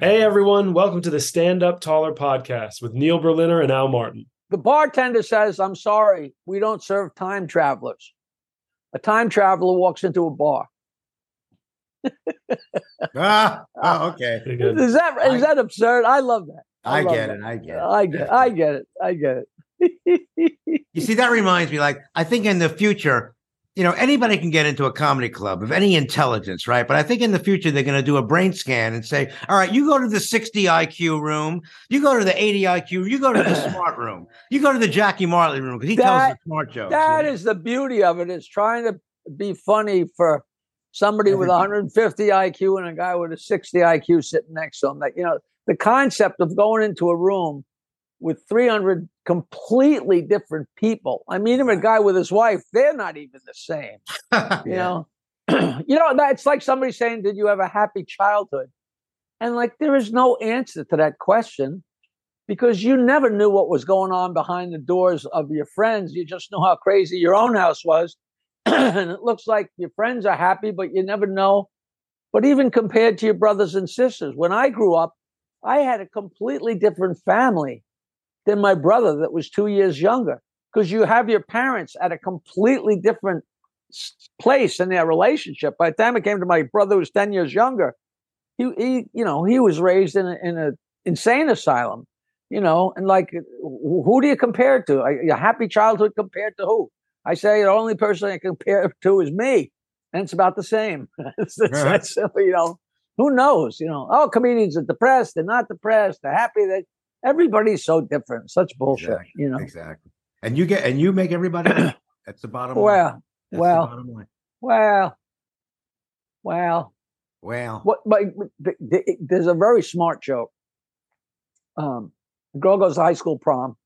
Hey everyone, welcome to the Stand Up Taller podcast with Neil Berliner and Al Martin. The bartender says, I'm sorry, we don't serve time travelers. A time traveler walks into a bar. ah, oh, okay. Is that is that absurd? I love that. I love get that. it. I get it. I get I get it. I get it. You see, that reminds me. Like, I think in the future, you know, anybody can get into a comedy club of any intelligence, right? But I think in the future they're going to do a brain scan and say, "All right, you go to the 60 IQ room, you go to the 80 IQ, you go to the smart room, you go to the Jackie Marley room because he tells the smart jokes." That know? is the beauty of it. it. Is trying to be funny for somebody with 150 IQ and a guy with a 60 IQ sitting next to him. That you know, the concept of going into a room with 300 completely different people. I mean, even a guy with his wife, they're not even the same. You know, you know, that's like somebody saying, "Did you have a happy childhood?" And like, there is no answer to that question because you never knew what was going on behind the doors of your friends. You just knew how crazy your own house was. and it looks like your friends are happy, but you never know. But even compared to your brothers and sisters, when I grew up, I had a completely different family than my brother that was two years younger because you have your parents at a completely different place in their relationship. By the time it came to my brother who was 10 years younger, he, he you know, he was raised in a, in a insane asylum, you know, and like, uh, who do you compare it to? A, a happy childhood compared to who? I say the only person I compare it to is me. And it's about the same. it's, it's, Right. it's, you know, who knows? You know, oh, comedians are depressed. They're not depressed. They're happy. They, everybody's so different. Such bullshit, Exactly. you know. exactly. And you get and you make everybody. That's the bottom line. Well, That's the well, bottom line. well, well. Well, What? But th- th- there's a very smart joke. Um, the girl goes to high school prom.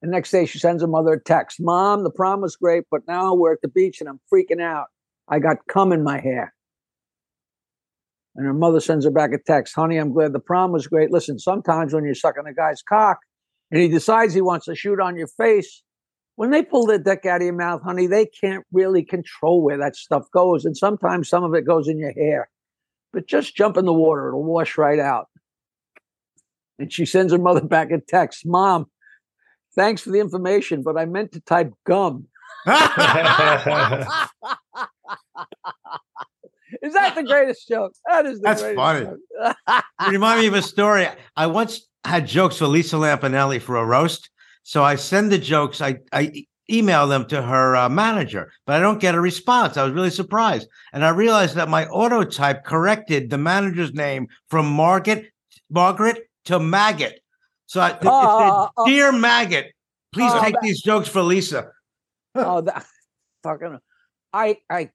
The next day, she sends her mother a text: "Mom, the prom was great, but now we're at the beach and I'm freaking out. I got cum in my hair." And her mother sends her back a text: "Honey, I'm glad the prom was great. Listen, sometimes when you're sucking a guy's cock and he decides he wants to shoot on your face, when they pull their dick out of your mouth, honey, they can't really control where that stuff goes, and sometimes some of it goes in your hair." but just jump in the water. It'll wash right out. And she sends her mother back a text Mom, thanks for the information, but I meant to type gum. Is that the greatest joke? That is the That's greatest funny. Remind me of a story. I once had jokes for Lisa Lampanelli for a roast. So I send the jokes, I, I email them to her uh, manager, but I don't get a response. I was really surprised. And I realized that my autotype corrected the manager's name from Margaret, Margaret to Maggot. So I, it said, Oh, oh, Dear Maggot, please take that- these jokes for Lisa. oh, that fucking. I, I,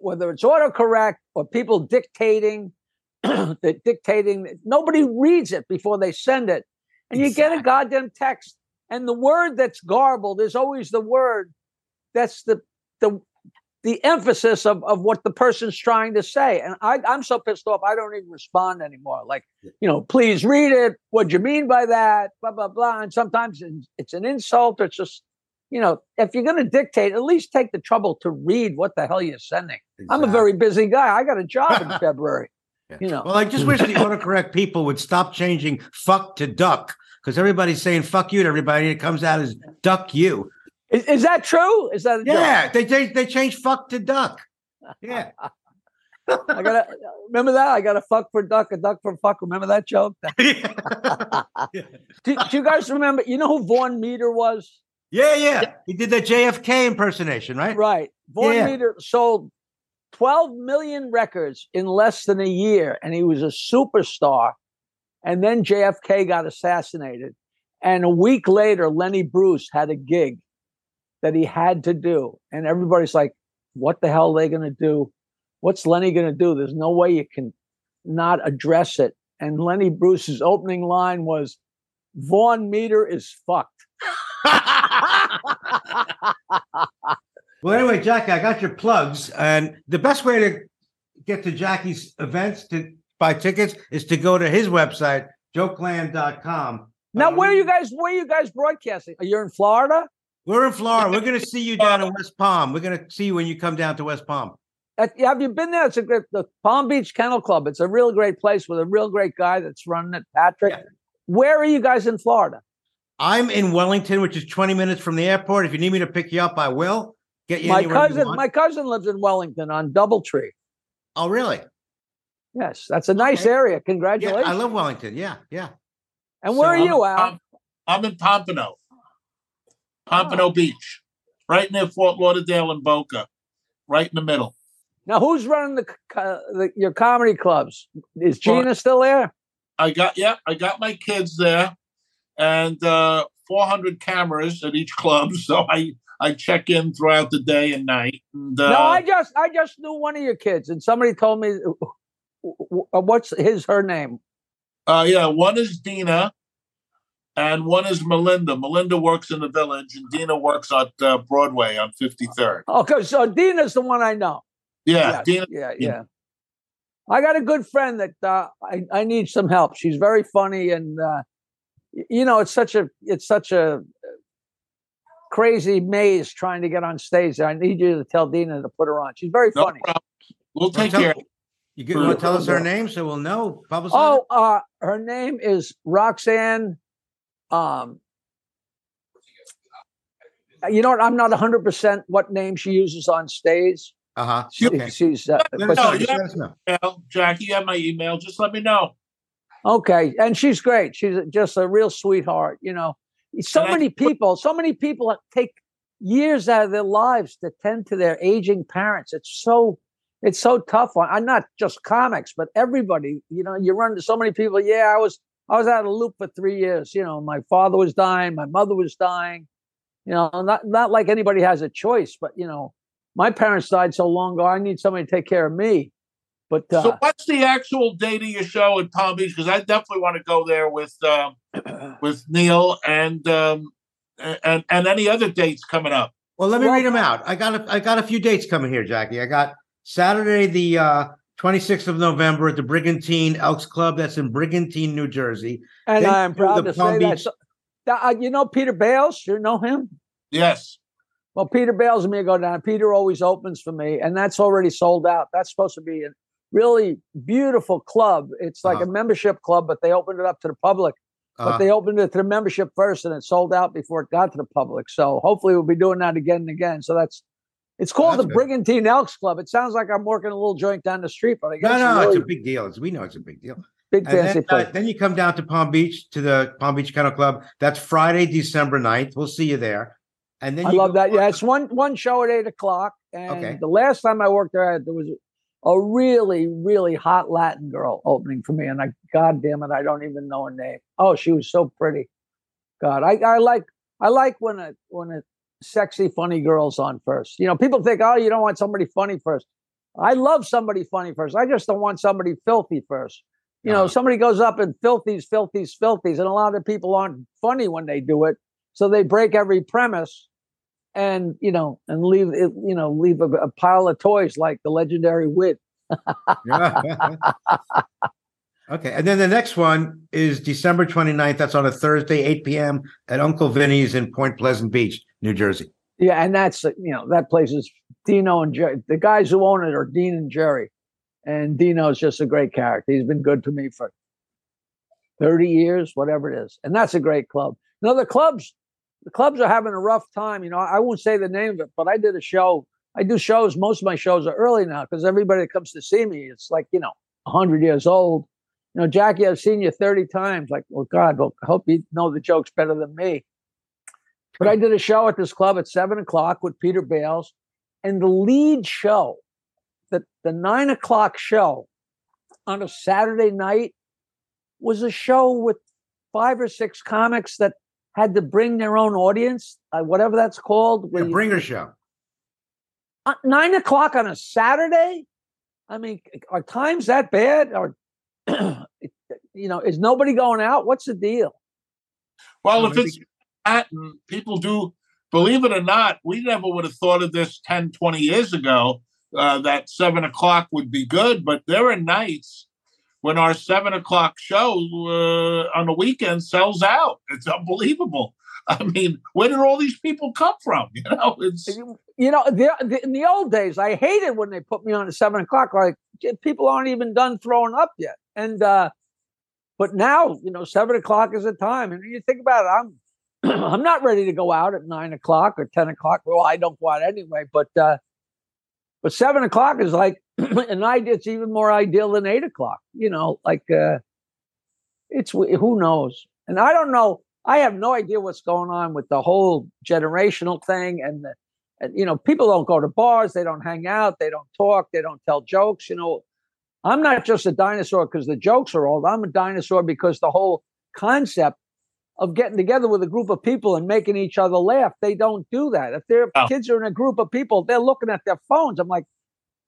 whether it's autocorrect or people dictating, that dictating, nobody reads it before they send it, and you get a goddamn text, and the word that's garbled is always the word that's the the the emphasis of, of what the person's trying to say. And I, I'm so pissed off, I don't even respond anymore. Like, you know, please read it. What do you mean by that? Blah, blah, blah. And sometimes it's- it's an insult or it's just, you know, if you're going to dictate, at least take the trouble to read what the hell you're sending. I'm a very busy guy. I got a job in February. Yeah. You know, Well, I just wish the autocorrect people would stop changing fuck to duck because everybody's saying fuck you to everybody. And it comes out as duck you. is, is that true? Is that a joke? Yeah, they they they changed fuck to duck. Yeah, I gotta remember that. I got to fuck for duck, a duck for fuck. Remember that joke? Do, do you guys remember? You know who Vaughn Meader was? Yeah, yeah. He did that JFK impersonation, right? Right. Vaughn Yeah. Meader sold 12 million records in less than a year, and he was a superstar. And then JFK got assassinated. And a week later, Lenny Bruce had a gig that he had to do. And everybody's like, what the hell are they going to do? What's Lenny going to do? There's no way you can not address it. And Lenny Bruce's opening line was, Vaughn Meader is fucked. Well, anyway, Jackie, I got your plugs, and the best way to get to Jackie's events to buy tickets is to go to his website, jokeland.com. Now, Um, where are you guys? Where are you guys broadcasting? Are you in Florida? We're in Florida. We're going to see you down in West Palm. We're going to see you when you come down to West Palm. At- have you been there? It's a great the Palm Beach Kennel Club. It's a real great place with a real great guy that's running it, Patrick. Yeah. Where are you guys in Florida? I'm in Wellington, which is 20 minutes from the airport. If you need me to pick you up, I will. Get you my anywhere you cousin, my cousin lives in Wellington on Doubletree. oh, really? Yes, that's a nice Okay. area. Yeah, Congratulations. I love Wellington. Yeah, yeah. and where so are you, I'm, Al? I'm, I'm in Pompano, Pompano oh. Beach, right near Fort Lauderdale and Boca, right in the middle. Now, who's running the, co- uh, the your comedy clubs? Is Well, Gina still there? I got yeah, I got my kids there, and uh, 400 cameras at each club, so I I check in throughout the day and night. And, uh, no, I just I just knew one of your kids, and somebody told me uh, what's his her name. Uh, yeah, one is Dina, and one is Melinda. Melinda works in the village, and Dina works at uh, Broadway on 53rd. Okay, so Dina's the one I know. Yeah, Yes, Dina. yeah, yeah. yeah. I got a good friend that uh, I I need some help. She's very funny, and uh, you know, it's such a it's such a uh, crazy maze trying to get on stage. I need you to tell Dina to put her on. She's very No funny. problem. We'll Well, take tell- care. You get, want to tell us her name so we'll know? Publicize Oh, uh, her name is Roxanne. Um, you know what? I'm not 100 percent what name she uses on stage. uh-huh. She- Okay. She's uh, Let but us know. No, Just yeah. let know. Email, Jackie, you have my email. Just let me know. Okay, and she's great. She's just a real sweetheart. You know, so And I- many people, so many people take years out of their lives to tend to their aging parents. It's so, it's so tough. On I'm not just comics, but everybody. You know, you run into so many people. Yeah, I was, I was out of loop for three years. You know, my father was dying, my mother was dying. You know, not not like anybody has a choice, but you know, my parents died so long ago. I need somebody to take care of me. But uh, So, what's the actual date of your show at Palm Beach? Because I definitely want to go there with um, with Neil and um, and and any other dates coming up. Well, let me Well- read them out. I got a, I got a few dates coming here, Jackie. I got Saturday, the uh, 26th of November at the Brigantine Elks Club. That's in Brigantine, New Jersey. And Then I'm proud to Palm say that. Beach- So, that, uh, you know Peter Bales? You know him? Yes. Well, Peter Bales and me go down. Peter always opens for me, and that's already sold out. That's supposed to be a really beautiful club. It's like Uh-huh. a membership club, but they opened it up to the public. But Uh, they opened it to the membership first, and it sold out before it got to the public. So hopefully, we'll be doing that again and again. So that's it's called That's the good. Brigantine Elks Club. It sounds like I'm working a little joint down the street, but I guess no, it's no, really it's a big deal. It's, we know it's a big deal. big And fancy then, place. uh, then you come down to Palm Beach to the Palm Beach Kennel Club. That's Friday, December 9th. We'll see you there. And then I you love that. Yeah, it's one one show at eight o'clock. And Okay. the last time I worked there, I there was a really, really hot Latin girl opening for me, and I, God damn it, I don't even know her name. Oh, she was so pretty. God, I, I like I like when a when a sexy, funny girl's on first. You know, people think, oh, you don't want somebody funny first. I love somebody funny first. I just don't want somebody filthy first. You know, Uh-huh. somebody goes up and filthies, filthies, filthies, and a lot of people aren't funny when they do it, so they break every premise and you know and leave it you know leave a, a pile of toys like the legendary wit okay. And then the next one is December 29th. That's on a Thursday, 8 p.m. at Uncle Vinny's in Point Pleasant Beach, New Jersey. yeah and that's you know that place is dino and jerry the guys who own it are dean and jerry and dino's just a great character he's been good to me for 30 years whatever it is and that's a great club no the clubs the clubs are having a rough time you know i won't say the name of it but i did a show i do shows most of my shows are early now because everybody that comes to see me it's like you know 100 years old. You know jackie i've seen you 30 times like well god well I hope you know the jokes better than me. But I did a show at this club at seven o'clock with Peter Bales, and the lead show, the the nine o'clock show on a Saturday night, was a show with five or six comics that had to bring their own audience, uh, whatever that's called. Yeah, where you- Show. uh, nine o'clock on a Saturday. I mean, are times that bad? Or you know, is nobody going out? What's the deal? Well, if it's that, and people do believe it or not, we never would have thought of this 10, 20 years ago uh, that seven o'clock would be good. But there are nights when our seven o'clock show uh, on the weekend sells out. It's unbelievable. I mean, where did all these people come from? You know, it's you know, the, the, in the old days, I hated when they put me on at seven o'clock. Like people aren't even done throwing up yet, and uh, but now you know, seven o'clock is the time, and you think about it, I'm I'm not ready to go out at nine o'clock or ten o'clock. Well, I don't go out anyway, but uh, but seven o'clock is like an idea. It's even more ideal than eight o'clock. You know, like uh, it's who knows, and I don't know. I have no idea what's going on with the whole generational thing, and, the, and you know, people don't go to bars, they don't hang out, they don't talk, they don't tell jokes. You know, I'm not just a dinosaur because the jokes are old. I'm a dinosaur because the whole concept of getting together with a group of people and making each other laugh. They don't do that. If their oh. kids are in a group of people, they're looking at their phones. I'm like,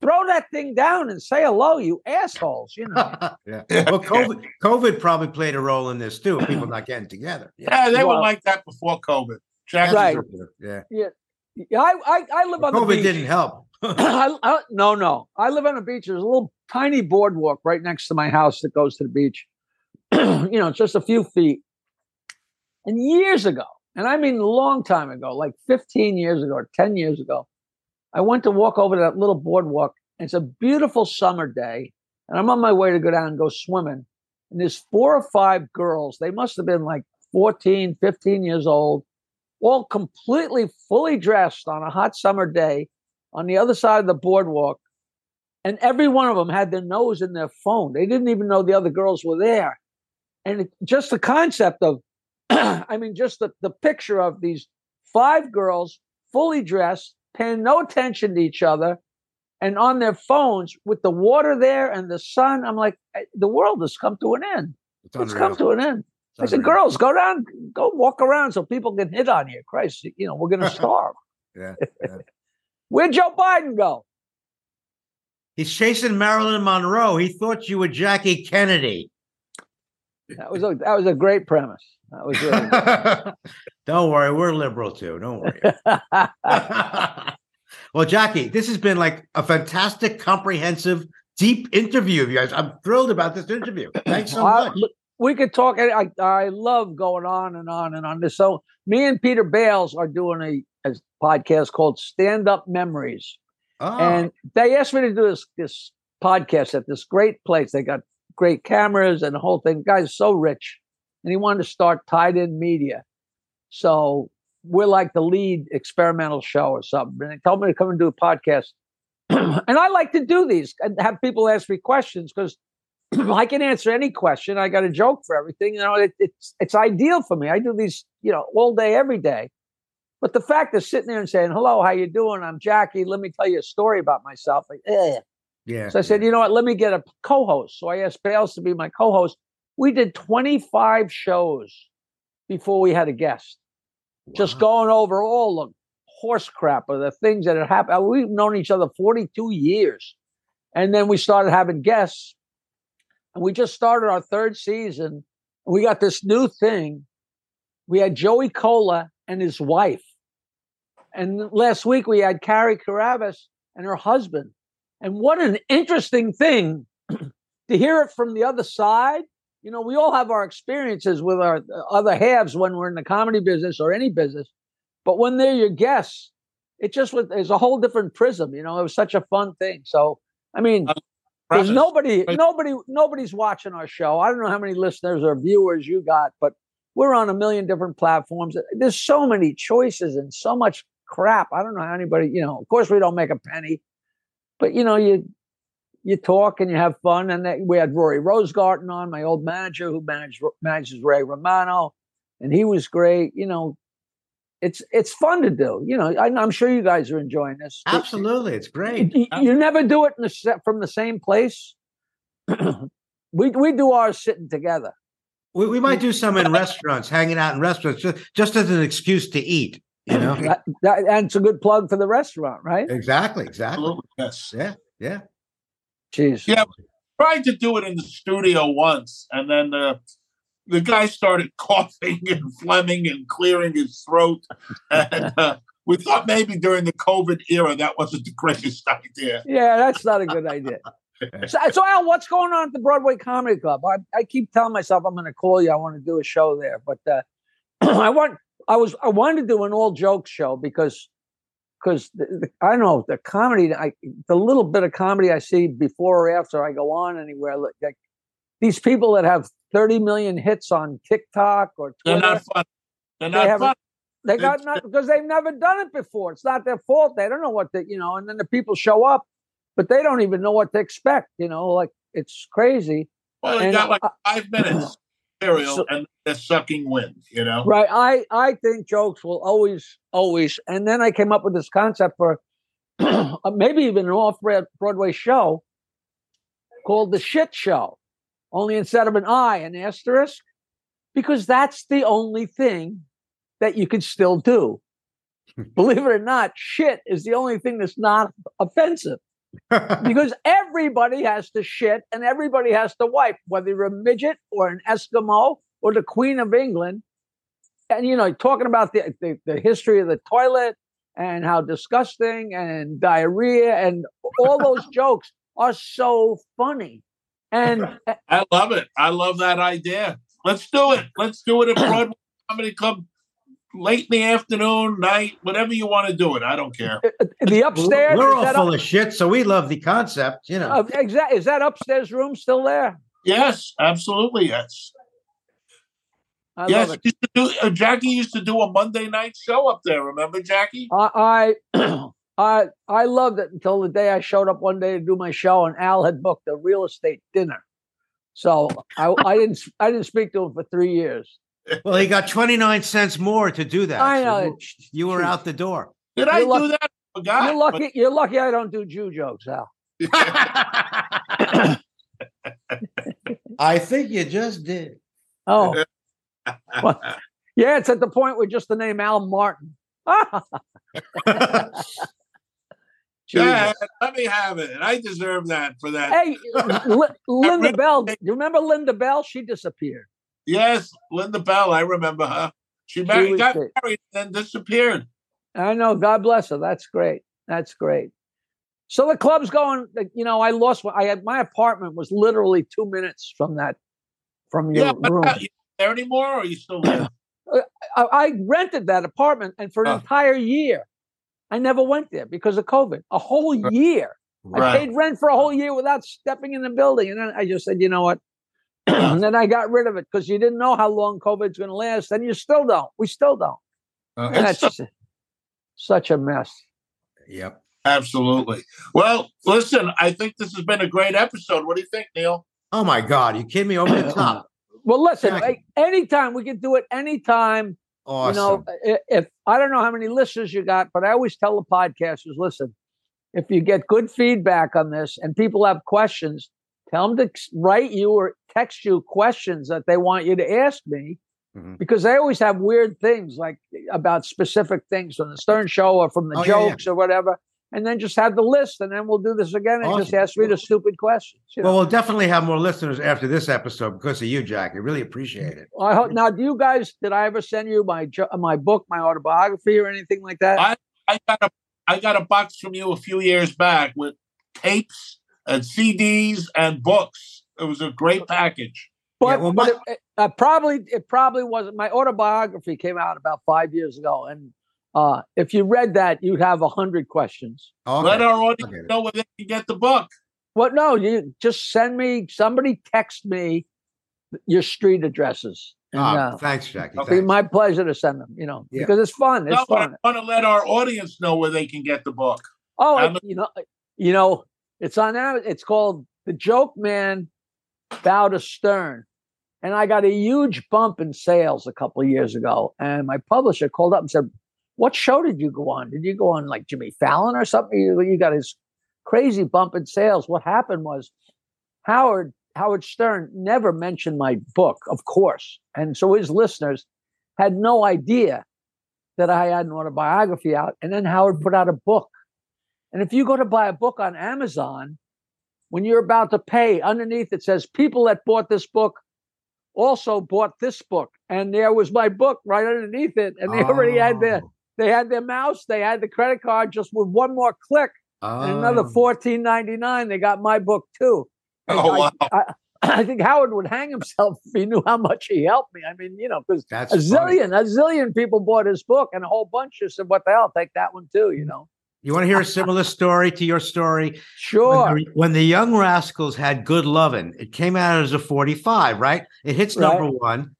throw that thing down and say hello, you assholes. You know. yeah. Well, COVID, COVID probably played a role in this too. People not getting together. Yeah, yeah they well, were like that before COVID. Jack right. Yeah. Yeah. Yeah, I, I, I live on COVID the beach. COVID didn't help. I, I, no, no. I live on a beach. There's a little tiny boardwalk right next to my house that goes to the beach. you know, just a few feet. And years ago, and I mean a long time ago, like 15 years ago or 10 years ago, I went to walk over to that little boardwalk. And it's a beautiful summer day. And I'm on my way to go down and go swimming. And there's four or five girls. They must have been like 14, 15 years old, all completely fully dressed on a hot summer day on the other side of the boardwalk. And every one of them had their nose in their phone. They didn't even know the other girls were there. And it, just the concept of I mean, just the, the picture of these five girls fully dressed, paying no attention to each other, and on their phones with the water there and the sun. I'm like, the world has come to an end. It's, it's come to an end. I said, girls, go down, go walk around so people can hit on you. Christ, you know, we're going to starve. yeah, yeah. Where'd Joe Biden go? He's chasing Marilyn Monroe. He thought you were Jackie Kennedy. That was a, that was a great premise. That was really Don't worry, we're liberal too. Don't worry. well, Jackie, this has been like a fantastic, comprehensive, deep interview. Of you guys, I'm thrilled about this interview. Thanks so much. we could talk. I, I love going on and on and on. This. So, me and Peter Bales are doing a, a podcast called Stand Up Memories, oh. and they asked me to do this this podcast at this great place. They got great cameras and the whole thing. The guy's so rich and he wanted to start tied in media. So we're like the lead experimental show or something. And they told me to come and do a podcast. and I like to do these and have people ask me questions because I can answer any question. I got a joke for everything. You know, it, it's it's ideal for me. I do these, you know, all day, every day. But the fact of sitting there and saying, "Hello, how you doing? I'm Jackie. Let me tell you a story about myself." Like, eh. Yeah. So I said, you know what? Let me get a co-host. So I asked Bales to be my co-host. We did 25 shows before we had a guest, wow. just going over all the horse crap of the things that had happened. Uh, we've known each other 42 years. And then we started having guests. And we just started our third season. We got this new thing. We had Joey Kola and his wife. And last week we had Carrie Carabas and her husband. And what an interesting thing to hear it from the other side you know, we all have our experiences with our uh, other halves when we're in the comedy business or any business. But when they're your guests, it just was it's a whole different prism. You know, it was such a fun thing. So I mean, there's nobody, nobody, nobody's watching our show. I don't know how many listeners or viewers you got, but we're on a million different platforms. There's so many choices and so much crap. I don't know how anybody, you know, of course we don't make a penny, but you know, you you talk and you have fun. And we had Rory Rosegarten on, my old manager who managed, manages Ray Romano, and he was great. You know, it's it's fun to do. You know, I, am sure you guys are enjoying this. Absolutely, it's great. You, you never do it in the, from the same place. we we do ours sitting together. We, we might do some in restaurants, hanging out in restaurants, just, just as an excuse to eat. You know, that, that, and it's a good plug for the restaurant, right? Exactly, exactly. Absolutely. Yes. Yeah, yeah. Jeez. Yeah, tried to do it in the studio once, and then uh, the guy started coughing and phlegming and clearing his throat. And uh, we thought maybe during the COVID era that wasn't the greatest idea. Yeah, that's not a good idea. so, so, Al, what's going on at the Broadway Comedy Club? I, I keep telling myself I'm going to call you. I want to do a show there, but uh, I want I was I wanted to do an all joke show because because I don't know the comedy I the little bit of comedy I see before or after I go on anywhere like, like these people that have 30 million hits on TikTok or They're not fun. They're They not fun. they got not because they've never done it before. It's not their fault. They don't know what they, you know, and then the people show up, but they don't even know what to expect. You know, like it's crazy. Well, they And, got like uh, five minutes material So- and they're sucking wind, you know? Right. I I think jokes will always always. And then I came up with this concept for maybe even an off Broadway show called the Shit Show, only instead of an I, an asterisk, because that's the only thing that you can still do. Believe it or not, shit is the only thing that's not offensive because everybody has to shit and everybody has to wipe, whether you're a midget or an Eskimo or the Queen of England. And you know, talking about the, the, the history of the toilet and how disgusting and diarrhea and all those jokes are so funny. And I love it. I love that idea. Let's do it. Let's do it at Broadway Comedy Club late in the afternoon, night, whatever you want to do it. I don't care. the upstairs We're all that, full of shit, so we love the concept, you know. uh, exa- is that upstairs room still there? Yes, absolutely. Yes. I yes. love it. Used to do, uh, Jackie used to do a Monday night show up there. Remember, Jackie? I I I I loved it until the day I showed up one day to do my show, and Al had booked a real estate dinner. So I, I didn't I didn't speak to him for three years. Well, he got 29 cents more to do that. I so know. you- You were out the door. Did I You're lucky- do that? I forgot. You're lucky. You're lucky. I don't do Jew jokes, Al. I think you just did. Oh, well, yeah. It's at the point where just the name Al Martin. Yeah, let me have it. I deserve that for that. Hey, Li- Linda really- Bell. Do you remember Linda Bell? She disappeared. Yes, Linda Bell. I remember her. She married, got great. married and then disappeared. I know. God bless her. That's great. That's great. So the club's going. You know, I lost. I had my apartment was literally two minutes from that, from your Yeah, but room. uh, there anymore, or are you still there? I, I rented that apartment, and for an Oh. entire year, I never went there because of COVID. A whole Right. year. I paid rent for a whole year without stepping in the building, and then I just said, you know what? and then I got rid of it because you didn't know how long COVID's going to last, and you still don't. We still don't. Uh, And it's that's such a mess. Yep. absolutely. Well, listen, I think this has been a great episode. What do you think, Neil? Oh my God, you kidding me over the top? Well, listen, like, anytime we can do it anytime. Awesome. You know, i- if I don't know how many listeners you got, but I always tell the podcasters, listen, if you get good feedback on this and people have questions, tell them to write you or text you questions that they want you to ask me. Mhm. Because they always have weird things like about specific things from the Stern Show or from the Oh, yeah, yeah. jokes or whatever. And then just have the list, and then we'll do this again and just ask me the stupid questions. you know. well, we'll definitely have more listeners after this episode because of you, Jack. I really appreciate it. I hope, now, do you guys? Did I ever send you my my book, my autobiography, or anything like that? I- I got a I got a box from you a few years back with tapes and CDs and books. It was a great package. but well, but it, it, uh, probably it probably wasn't. My autobiography came out about five years ago, and uh, if you read that, you'd have a hundred questions. Okay. Let our audience know where they can get the book. What? No, you just send me. Somebody text me your street addresses. And, Ah, uh, thanks, Jackie. it'll be my pleasure to send them. You know, Yeah. because it's fun. It's No, but I fun. want to let our audience know where they can get the book. Oh, I'm you know, you know, it's on that. It's called "The Joke Man Bow to Stern," and I got a huge bump in sales a couple of years ago. And my publisher called up and said, "What show did you go on? Did you go on like Jimmy Fallon or something? You, you got his crazy bump in sales." What happened was Howard Howard Stern never mentioned my book, of course, and so his listeners had no idea that I had an autobiography out. And then Howard put out a book. And if you go to buy a book on Amazon, when you're about to pay, underneath it says people that bought this book also bought this book. And there was my book right underneath it. And they already had their Oh. They had their mouse, they had the credit card just with one more click and another Oh. fourteen ninety nine. They got my book too. And Oh, I, wow. I, I think Howard would hang himself if he knew how much he helped me. I mean, you know, because a funny. zillion, a zillion people bought his book, and a whole bunch just said, "What the hell? Take that one too." You know, You want to hear a similar story to your story? sure. When the, when the Young Rascals had Good Lovin', it came out as a 45, right? It hits Right. number one.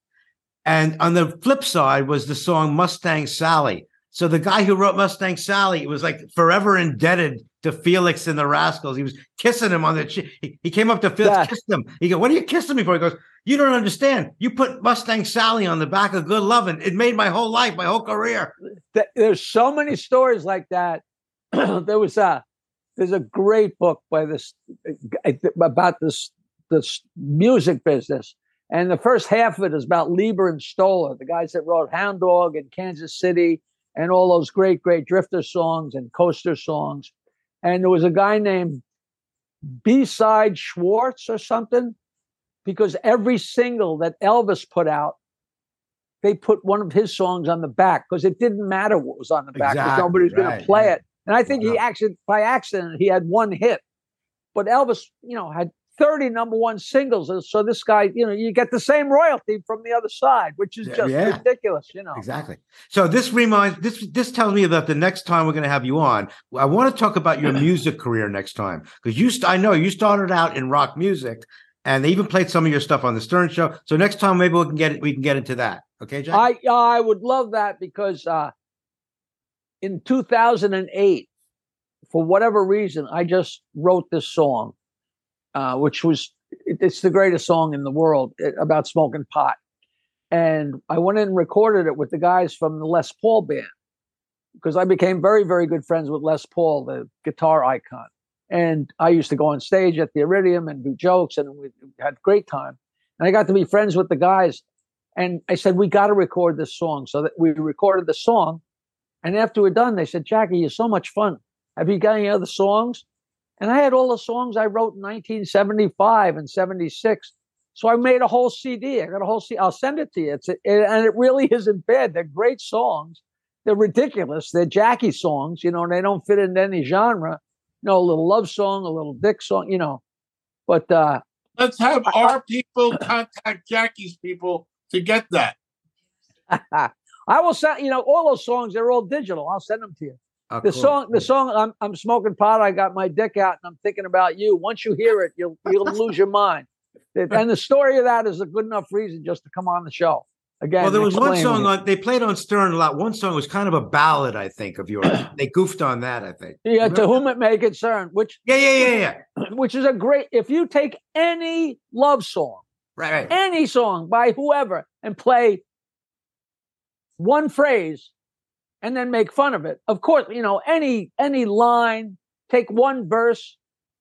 And on the flip side was the song Mustang Sally. So the guy who wrote Mustang Sally was like forever indebted to Felix and the Rascals. He was kissing him on the cheek. He, he came up to Felix, Yeah. kissed him. He go, "What are you kissing me for?" He goes, "You don't understand. You put Mustang Sally on the back of Good Lovin'. It made my whole life, my whole career." There's so many stories like that. there was a there's a great book by this uh, about this this music business, and the first half of it is about Leiber and Stoller, the guys that wrote Hound Dog in Kansas City and all those great great drifter songs and coaster songs. And there was a guy named B Side Schwartz or something, because every single that Elvis put out they put one of his songs on the back because it didn't matter what was on the back because Exactly, going right, to play yeah. it. And I think he actually, by accident, he had one hit. But Elvis, you know, had 30 number one singles. And So this guy, you know, you get the same royalty from the other side, which is just yeah. ridiculous, you know. Exactly. So this reminds this this tells me that the next time we're going to have you on, I want to talk about your music career next time because you st- I know you started out in rock music, and they even played some of your stuff on the Stern Show. So next time maybe we can get we can get into that. Okay, Jack. I I would love that because uh, in 2008, for whatever reason, I just wrote this song, uh, which was it's the greatest song in the world eh, about smoking pot, and I went in and recorded it with the guys from the Les Paul band because I became very very good friends with Les Paul, the guitar icon, and I used to go on stage at the Iridium and do jokes, and we had great time, and I got to be friends with the guys. And I said, we got to record this song. So that we recorded the song. And after we're done, they said, Jackie, you're so much fun. Have you got any other songs? And I had all the songs I wrote in 1975 and 76. So I made a whole CD. I got a whole CD. I'll send it to you. It's it, and it really isn't bad. They're great songs. They're ridiculous. They're Jackie songs, you know, and they don't fit into any genre. You know, a little love song, a little dick song, you know. But uh, Let's have our people contact Jackie's people to get that. I will send you know all those songs. They're all digital. I'll send them to you. Oh, The song, the song. I'm I'm smoking pot. I got my dick out, and I'm thinking about you. Once you hear it, you'll you'll lose your mind. And the story of that is a good enough reason just to come on the show again. Well, there was one song on they played on Stern a lot. One song was kind of a ballad, I think, of yours. they goofed on that, I think. Yeah, to whom it may concern, which Yeah, yeah, yeah, yeah. which is a great. If you take any love song, Right, right. any song by whoever, and play one phrase, and then make fun of it. Of course, you know any any line. Take one verse.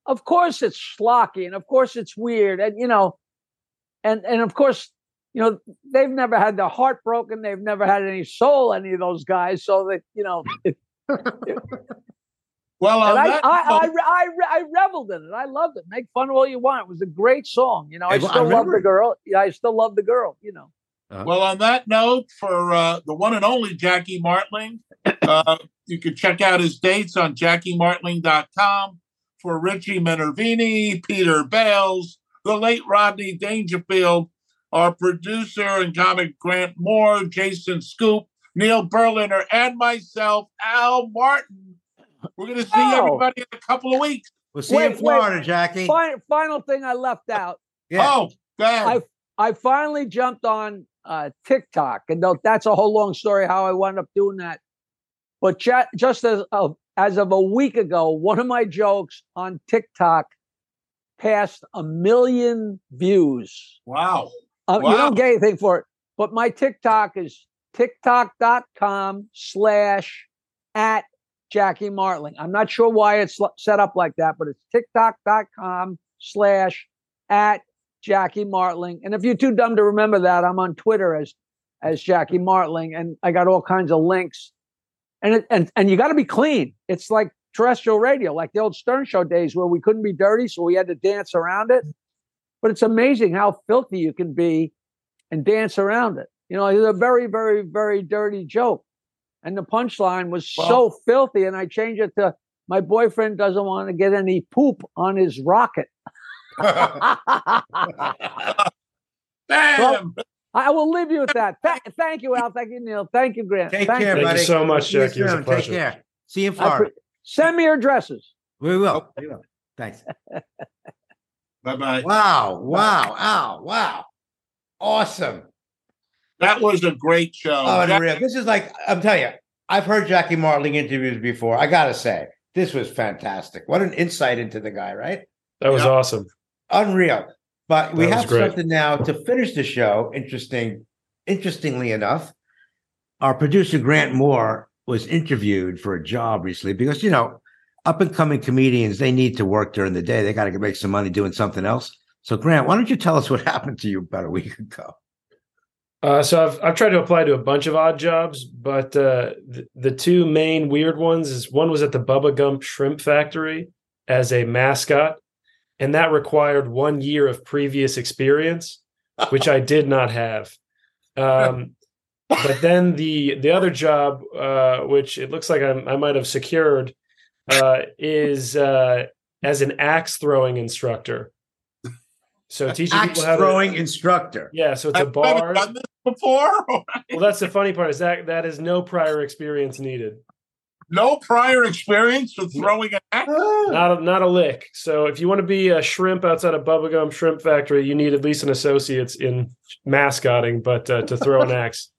Of course, it's schlocky, and of course, it's weird, and you know, and and of course, you know, they've never had their heart broken. They've never had any soul. Any of those guys, so that you know. It, Well, I, I, I, I, I reveled in it. I loved it. Make fun of all you want. It was a great song. You know, I still love the girl. Yeah, I still love the girl. You know. Well, on that note, for uh, the one and only Jackie Martling, uh, you can check out his dates on JackieMartling.com. For Richie Minervini, Peter Bales, the late Rodney Dangerfield, our producer and comic Grant Moore, Jason Scoop, Neil Berliner, and myself, Al Martin. We're going to see Oh. everybody in a couple of weeks. We'll see you in Wait, wait. Florida, Jackie. Final, final thing I left out. Yeah. Oh, go ahead. I finally jumped on uh, TikTok, and that's a whole long story how I wound up doing that. But ju- just as of, as of a week ago, one of my jokes on TikTok passed a million views. wow. Uh, You don't get anything for it. But my TikTok is tiktok.com slash at Jackie Martling. I'm not sure why it's set up like that, but it's tiktok.com slash at Jackie Martling. And if you're too dumb to remember that, I'm on Twitter as as Jackie Martling, and I got all kinds of links. And it, and and you got to be clean. It's like terrestrial radio, like the old Stern Show days where we couldn't be dirty, so we had to dance around it. But it's amazing how filthy you can be and dance around it. You know, it's a very, very, very dirty joke. And the punchline was so filthy, and I changed it to my boyfriend doesn't want to get any poop on his rocket. Bam! I will leave you with that. Th- thank you, Al. Thank you, Neil. Thank you, Grant. Take Thank care, you. Thank you so much, See Jackie. It was a soon. Take pleasure. care. See you in Florida. pre- Send me your addresses. we will. Oh, we will. Thanks. Bye bye. Wow. Wow. Wow. Wow. Awesome. That was a great show. Oh, Jack- unreal. This is like, I'm telling you, I've heard Jackie Martling interviews before. I got to say, this was fantastic. What an insight into the guy, right? That was Yeah. awesome. Unreal. But we have great. something now to finish the show. Interesting. Interestingly enough, our producer Grant Moore was interviewed for a job recently because you know, up and coming comedians they need to work during the day. They got to make some money doing something else. So Grant, why don't you tell us what happened to you about a week ago? Uh, so I've I've tried to apply to a bunch of odd jobs, but uh, the, the two main weird ones is one was at the Bubba Gump Shrimp Factory as a mascot, and that required one year of previous experience, which I did not have. Um, but then the the other job, uh, which it looks like I'm, I might have secured, uh, is uh, as an axe throwing instructor. So teaching Axe people how throwing to instructor. yeah, so it's a you ever bar. done this before? Well, that's the funny part is that that is no prior experience needed. No prior experience with throwing an axe? Not a, not a lick. So if you want to be a shrimp outside a Bubba Gump shrimp factory, you need at least an associate's in mascotting. But uh, to throw an axe,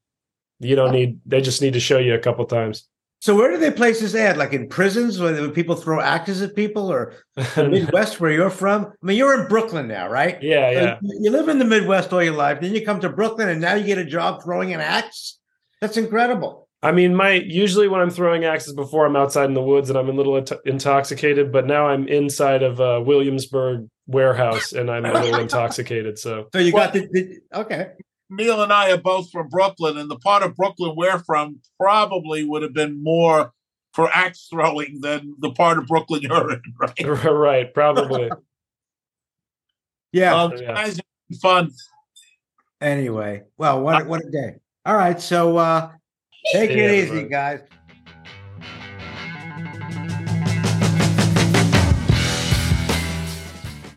you don't need. They just need to show you a couple times. So where do they place this ad? Like in prisons where people throw axes at people or the Midwest where you're from? I mean, you're in Brooklyn now, right? yeah, So yeah. You you live in the Midwest all your life, then you come to Brooklyn and now you get a job throwing an axe. That's incredible. I mean, my usually when I'm throwing axes before I'm outside in the woods and I'm a little int- intoxicated, but now I'm inside of a Williamsburg warehouse and I'm a little intoxicated. So So you Well- got the, the okay. Neil and I are both from Brooklyn, and the part of Brooklyn we're from probably would have been more for axe throwing than the part of Brooklyn you're in, right? right, probably. Yeah. Um, Yeah. fun. Anyway, well, what what a day. All right, so uh take it easy, guys.